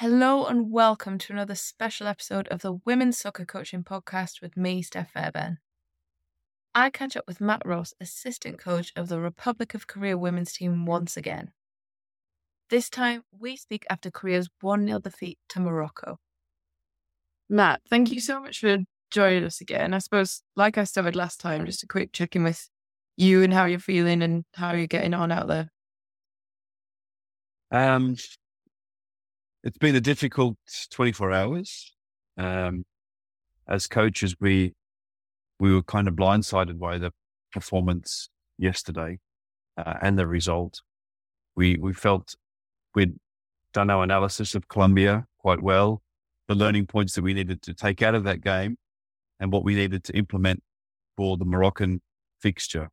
Hello and welcome to another special episode of the Women's Soccer Coaching Podcast with me, Steph Fairbairn. I catch up with Matt Ross, assistant coach of the Republic of Korea women's team once again. This time, we speak after Korea's 1 0 defeat to Morocco. Matt, thank you so much for joining us again. I suppose, like I started last time, just a quick check in with you and how you're feeling and how you're getting on out there. Um, it's been a difficult 24 hours. Um, as coaches, we we were kind of blindsided by the performance yesterday uh, and the result. We we felt we'd done our analysis of Colombia quite well, the learning points that we needed to take out of that game, and what we needed to implement for the Moroccan fixture.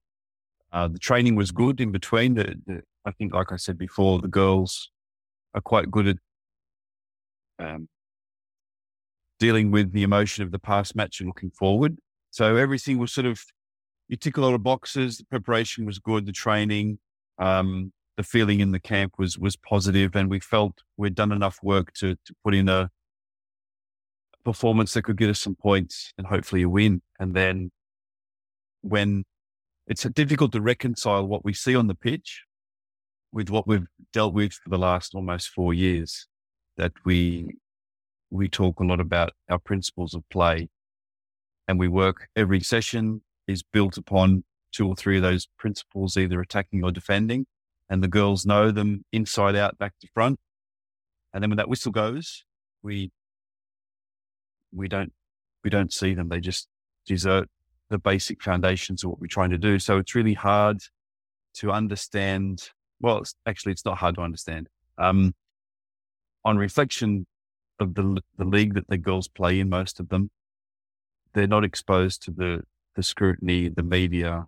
Uh, the training was good in between. The, the, I think, like I said before, the girls are quite good at um, dealing with the emotion of the past match and looking forward. So everything was sort of, you tick a lot of boxes. The preparation was good. The training, um, the feeling in the camp was was positive, and we felt we'd done enough work to to put in a performance that could get us some points and hopefully a win. And then when it's difficult to reconcile what we see on the pitch with what we've dealt with for the last almost four years that we we talk a lot about our principles of play. And we work every session is built upon two or three of those principles either attacking or defending and the girls know them inside out back to front. And then when that whistle goes we we don't we don't see them. They just desert the basic foundations of what we're trying to do. So it's really hard to understand well it's, actually it's not hard to understand. Um, on reflection of the the league that the girls play in, most of them, they're not exposed to the the scrutiny, the media,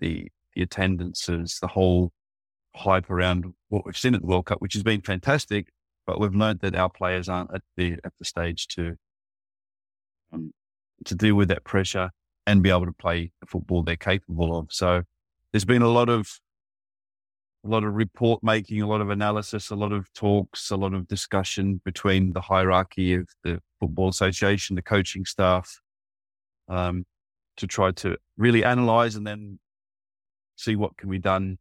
the the attendances, the whole hype around what we've seen at the World Cup, which has been fantastic. But we've learned that our players aren't at the at the stage to um, to deal with that pressure and be able to play the football they're capable of. So there's been a lot of a lot of report making, a lot of analysis, a lot of talks, a lot of discussion between the hierarchy of the Football Association, the coaching staff, um, to try to really analyze and then see what can be done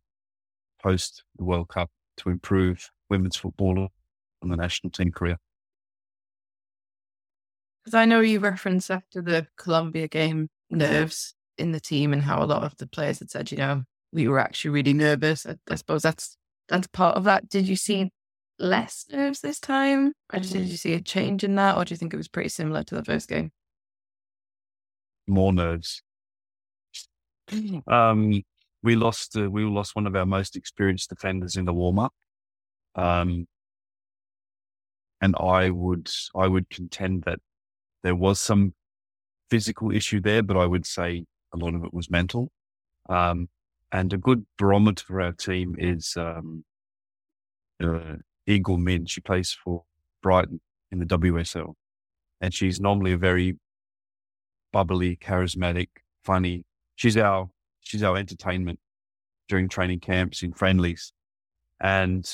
post the World Cup to improve women's football on the national team career. Because I know you referenced after the Colombia game nerves in the team and how a lot of the players had said, you know, we were actually really nervous. I, I suppose that's that's part of that. Did you see less nerves this time? Or did you see a change in that? Or do you think it was pretty similar to the first game? More nerves. Um, we lost uh, we lost one of our most experienced defenders in the warm up. Um, and I would I would contend that there was some physical issue there, but I would say a lot of it was mental. Um, and a good barometer for our team is um, uh, Lee Geum-min. She plays for Brighton in the WSL. And she's normally a very bubbly, charismatic, funny. She's our she's our entertainment during training camps in friendlies. And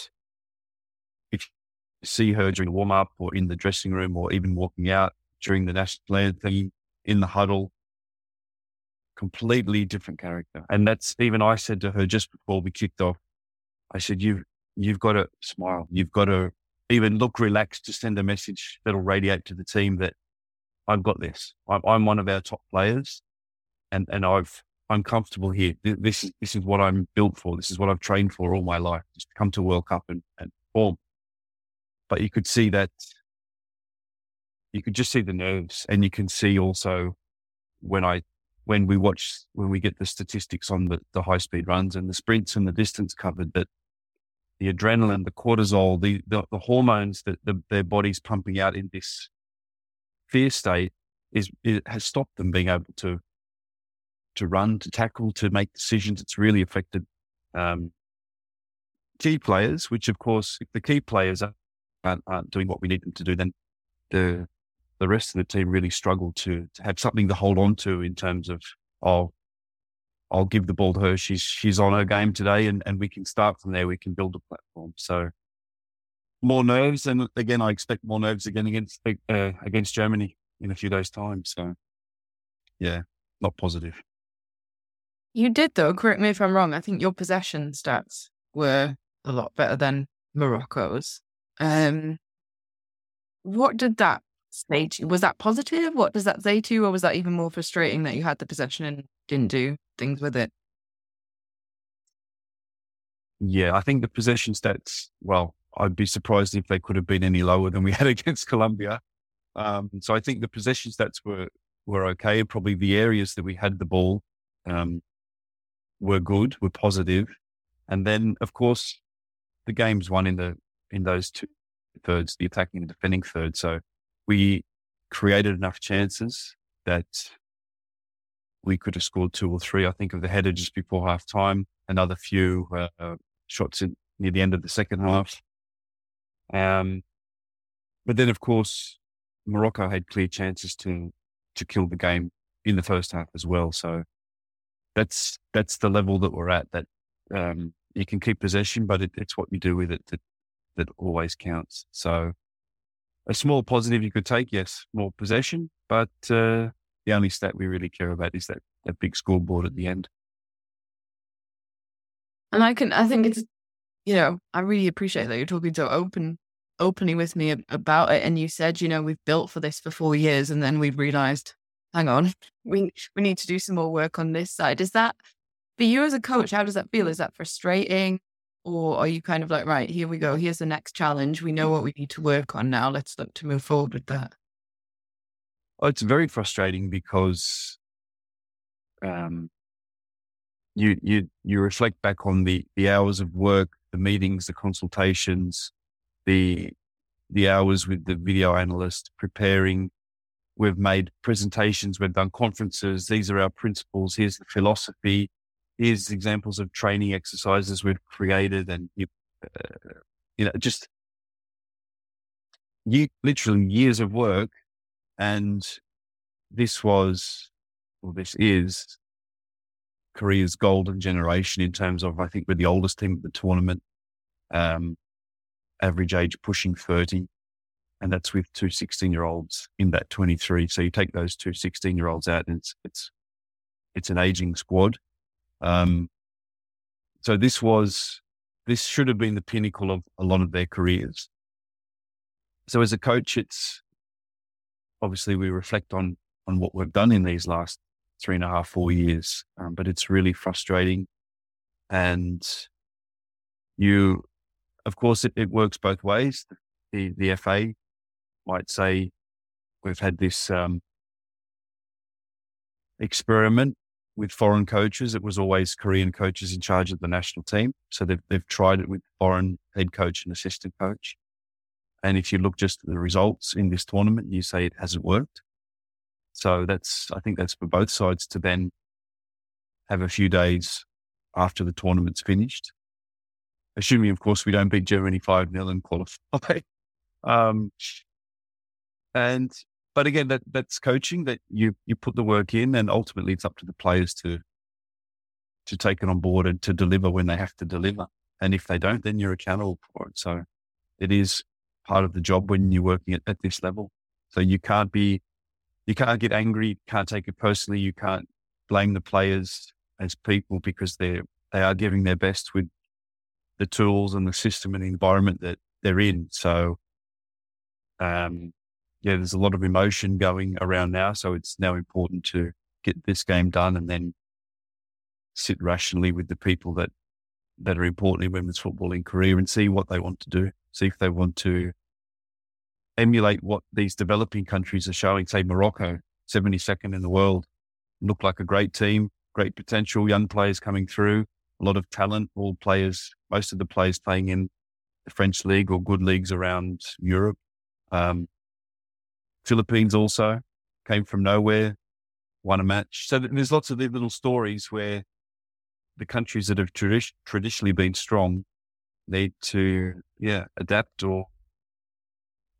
if you see her during warm up or in the dressing room or even walking out during the national anthem in the huddle, completely different character. And that's even I said to her just before we kicked off, I said, you've, you've got to smile. You've got to even look relaxed to send a message that'll radiate to the team that I've got this. I'm, I'm one of our top players and, and I've, I'm comfortable here. This is, this is what I'm built for. This is what I've trained for all my life, just come to World Cup and, and perform. But you could see that you could just see the nerves and you can see also when I when we watch, when we get the statistics on the, the high speed runs and the sprints and the distance covered, that the adrenaline, the cortisol, the, the, the hormones that the, their body's pumping out in this fear state is, has stopped them being able to, to run, to tackle, to make decisions. It's really affected, um, key players, which of course, if the key players aren't, aren't doing what we need them to do, then the the rest of the team really struggled to, to have something to hold on to in terms of, oh, I'll give the ball to her. She's she's on her game today, and, and we can start from there. We can build a platform. So more nerves, and again, I expect more nerves again against uh, against Germany in a few days' time. So, yeah, not positive. You did though. Correct me if I'm wrong. I think your possession stats were a lot better than Morocco's. Um, what did that say to you? Was that positive? What does that say to you? Or was that even more frustrating that you had the possession and didn't do things with it? Yeah, I think the possession stats, well, I'd be surprised if they could have been any lower than we had against Colombia. Um, so I think the possession stats were, were okay. Probably the areas that we had the ball um, were good, were positive. And then, of course, the game's won in the in those two thirds, the attacking and defending third. So we created enough chances that we could have scored two or three. I think of the header just before half time, another few uh, shots in, near the end of the second half. Um, but then, of course, Morocco had clear chances to to kill the game in the first half as well. So that's that's the level that we're at. That um, you can keep possession, but it, it's what you do with it that that always counts. So a small positive you could take, yes, more possession, but uh, the only stat we really care about is that that big scoreboard at the end. And I can, I think it's, you know, I really appreciate that you're talking so open, openly with me about it. And you said, you know, we've built for this for four years, and then we've realized, hang on, we we need to do some more work on this side. Is that for you as a coach? How does that feel? Is that frustrating? Or are you kind of like, right, here we go. Here's the next challenge. We know what we need to work on now. Let's look to move forward with that. Oh, it's very frustrating because um, you you you reflect back on the the hours of work, the meetings, the consultations, the the hours with the video analyst preparing. We've made presentations, we've done conferences. These are our principles. Here's the philosophy here's examples of training exercises we've created and you, uh, you know just you literally years of work and this was well this is korea's golden generation in terms of i think we're the oldest team at the tournament. Um, average age pushing 30 and that's with two 16 year olds in that 23 so you take those two 16 year olds out and it's it's it's an aging squad um, so this was, this should have been the pinnacle of a lot of their careers. So as a coach, it's obviously we reflect on, on what we've done in these last three and a half, four years. Um, but it's really frustrating. And you, of course, it, it works both ways. The, the FA might say, we've had this, um, experiment with foreign coaches, it was always Korean coaches in charge of the national team. So they've, they've tried it with foreign head coach and assistant coach. And if you look just at the results in this tournament, you say it hasn't worked. So that's, I think that's for both sides to then have a few days after the tournament's finished. Assuming, of course, we don't beat Germany 5 0 and qualify. um, and but again, that that's coaching that you you put the work in, and ultimately it's up to the players to to take it on board and to deliver when they have to deliver. And if they don't, then you're accountable for it. So it is part of the job when you're working at, at this level. So you can't be, you can't get angry, can't take it personally. You can't blame the players as people because they're, they are giving their best with the tools and the system and the environment that they're in. So, um, yeah, there's a lot of emotion going around now. So it's now important to get this game done and then sit rationally with the people that, that are important in women's football in Korea and see what they want to do. See if they want to emulate what these developing countries are showing, say Morocco, 72nd in the world, look like a great team, great potential, young players coming through, a lot of talent, all players, most of the players playing in the French league or good leagues around Europe. Um, Philippines also came from nowhere, won a match. So there's lots of little stories where the countries that have tradi- traditionally been strong need to, yeah, adapt or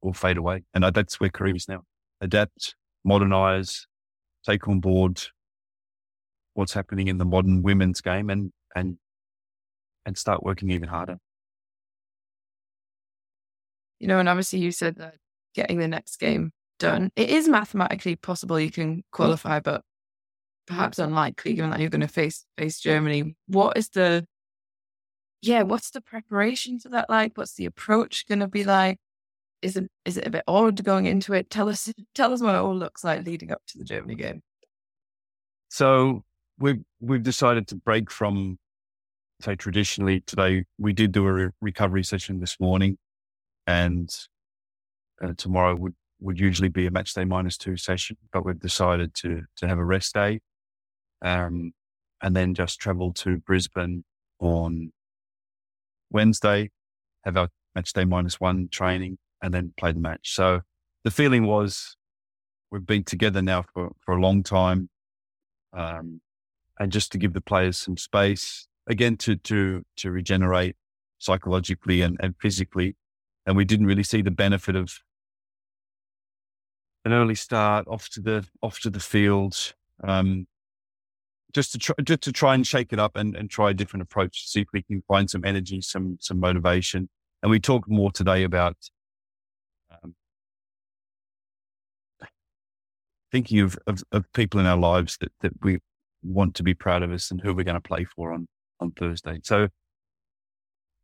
or fade away. And that's where Korea is now. Adapt, modernize, take on board what's happening in the modern women's game and and and start working even harder. You know, and obviously you said that getting the next game done, it is mathematically possible you can qualify, but perhaps unlikely given that you're going to face face Germany. What is the yeah, what's the preparation for that like? What's the approach going to be like? Is it is it a bit odd going into it? Tell us tell us what it all looks like leading up to the Germany game. So we've we've decided to break from say traditionally today we did do a re- recovery session this morning and uh, tomorrow would would usually be a match day minus two session but we've decided to to have a rest day um, and then just travel to brisbane on wednesday have our match day minus one training and then play the match so the feeling was we've been together now for for a long time um, and just to give the players some space again to to to regenerate psychologically and, and physically. And we didn't really see the benefit of an early start off to the off to the field, um, just to try just to try and shake it up and, and try a different approach see if we can find some energy, some some motivation. And we talk more today about um, thinking of, of, of people in our lives that that we want to be proud of us and who we're going to play for on on Thursday. So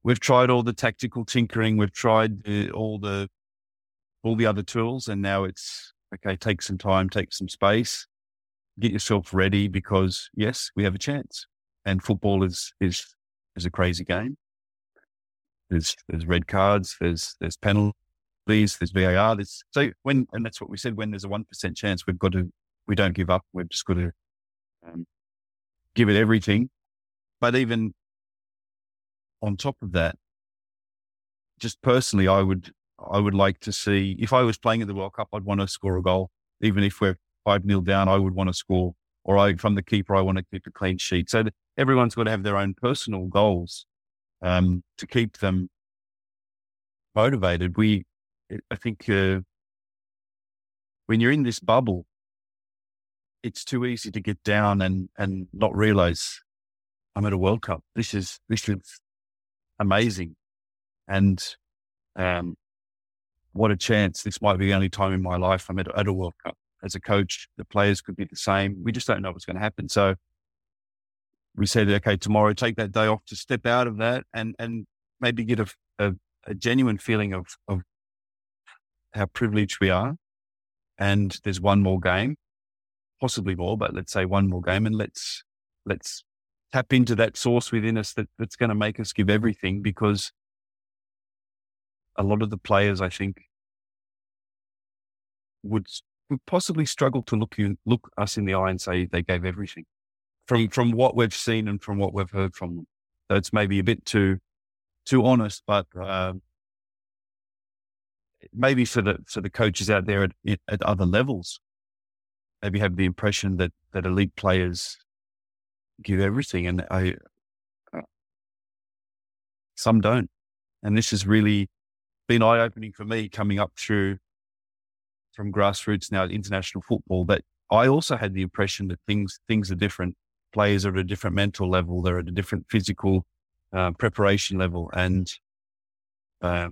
we've tried all the tactical tinkering, we've tried uh, all the all the other tools, and now it's okay. Take some time, take some space, get yourself ready because yes, we have a chance. And football is is is a crazy game. There's there's red cards, there's there's penalties, there's VAR. There's so when and that's what we said. When there's a one percent chance, we've got to we don't give up. We've just got to um, give it everything but even on top of that, just personally, I would I would like to see if I was playing at the World Cup, I'd want to score a goal. Even if we're five 0 down, I would want to score. Or I, from the keeper, I want to keep a clean sheet. So everyone's got to have their own personal goals um, to keep them motivated. We, I think, uh, when you're in this bubble, it's too easy to get down and and not realize I'm at a World Cup. This is this is amazing, and um, what a chance! This might be the only time in my life I'm at, at a World Cup. As a coach, the players could be the same. We just don't know what's going to happen. So we said, okay, tomorrow take that day off to step out of that and and maybe get a, a, a genuine feeling of of how privileged we are. And there's one more game, possibly more, but let's say one more game, and let's let's tap into that source within us that, that's going to make us give everything because a lot of the players, I think, would, would possibly struggle to look you, look us in the eye and say they gave everything from, from what we've seen and from what we've heard from them. So it's maybe a bit too, too honest, but, um, maybe for the, for the coaches out there at, at other levels, maybe have the impression that, that elite players give everything. And I, uh, some don't. And this is really been eye opening for me coming up through from grassroots now international football But I also had the impression that things, things are different. Players are at a different mental level. They're at a different physical uh, preparation level. And, uh,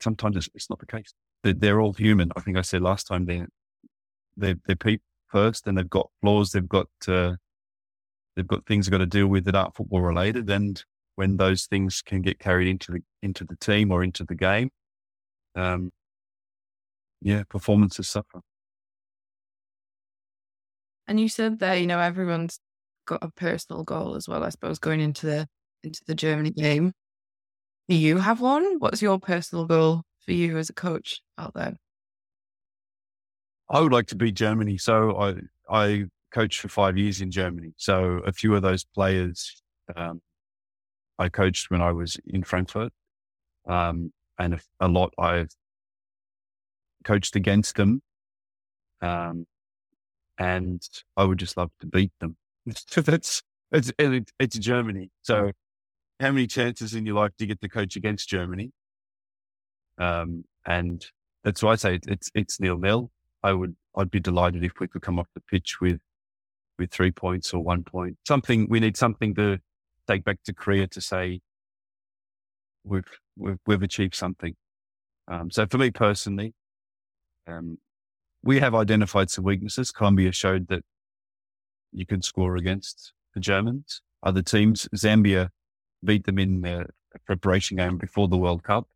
sometimes it's, it's, not the case. They're, they're, all human. I think I said last time they're, they're, they're people first and they've got flaws, they've got, uh, they've got things they've got to deal with that aren't football related. And when those things can get carried into the, into the team or into the game, um, yeah, performances suffer. And you said there, you know, everyone's got a personal goal as well, I suppose, going into the into the Germany game. Do you have one? What's your personal goal for you as a coach out there? I would like to beat Germany. So I, I coached for five years in Germany. So a few of those players, um, I coached when I was in Frankfurt. Um, and a, a, lot I've coached against them. Um, and I would just love to beat them. That's, it's, it's, Germany. So how many chances in your life do you get to coach against Germany? Um, and that's why I say it's, it's nil nil. I would, I'd be delighted if we could come off the pitch with, with three points or one point. Something, we need something to take back to Korea to say, we've we've, we've achieved something. Um, so for me personally, um, we have identified some weaknesses. Colombia showed that you can score against the Germans. Other teams, Zambia beat them in their preparation game before the World Cup.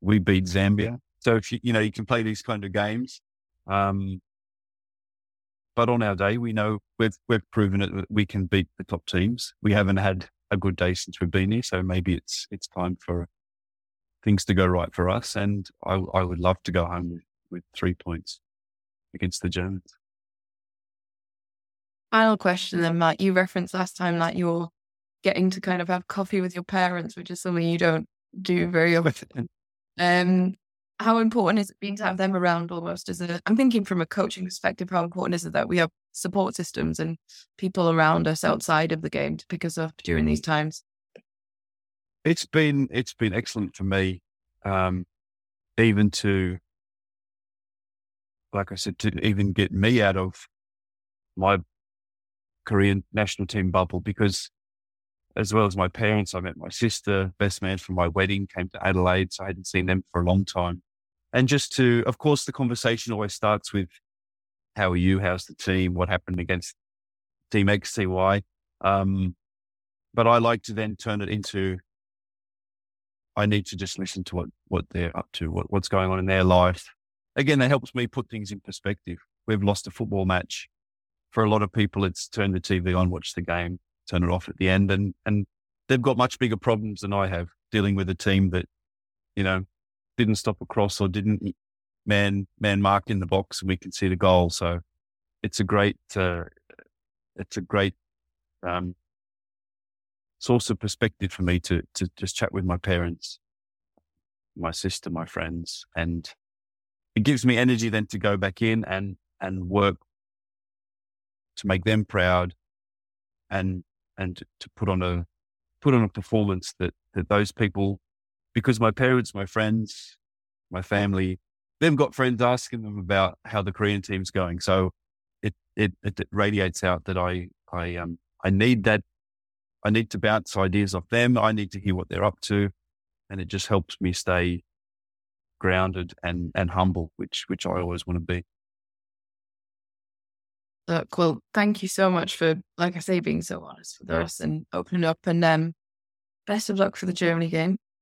We beat Zambia. So if you, you know, you can play these kind of games. Um, but on our day, we know we've, we've proven it that we can beat the top teams. We haven't had a good day since we've been here. So maybe it's, it's time for things to go right for us. And I, I would love to go home with, three points against the Germans. Final question then, Matt. You referenced last time that you're getting to kind of have coffee with your parents, which is something you don't do very often. Um, how important is it being to have them around almost as a I'm thinking from a coaching perspective, how important is it that we have support systems and people around us outside of the game to pick us up during these times? It's been it's been excellent for me. Um, even to like I said, to even get me out of my Korean national team bubble because as well as my parents, I met my sister, best man for my wedding, came to Adelaide. So I hadn't seen them for a long time. And just to, of course, the conversation always starts with, how are you? How's the team? What happened against team X, T, Y? Um, but I like to then turn it into, I need to just listen to what, what they're up to, what, what's going on in their life. Again, that helps me put things in perspective. We've lost a football match for a lot of people, it's turn the TV on, watch the game, turn it off at the end. And, and they've got much bigger problems than I have dealing with a team that, you know, didn't stop a cross or didn't man, man mark in the box and we can see the goal. So it's a great, uh, it's a great, um, source of perspective for me to, to just chat with my parents, my sister, my friends, and it gives me energy then to go back in and, and work to make them proud and and to put on a put on a performance that that those people because my parents, my friends, my family, they've got friends asking them about how the Korean team's going. So it it, it radiates out that I I um I need that I need to bounce ideas off them. I need to hear what they're up to. And it just helps me stay grounded and, and humble, which which I always want to be. Look, well, thank you so much for, like I say, being so honest with us and opening up. And um, best of luck for the Germany game.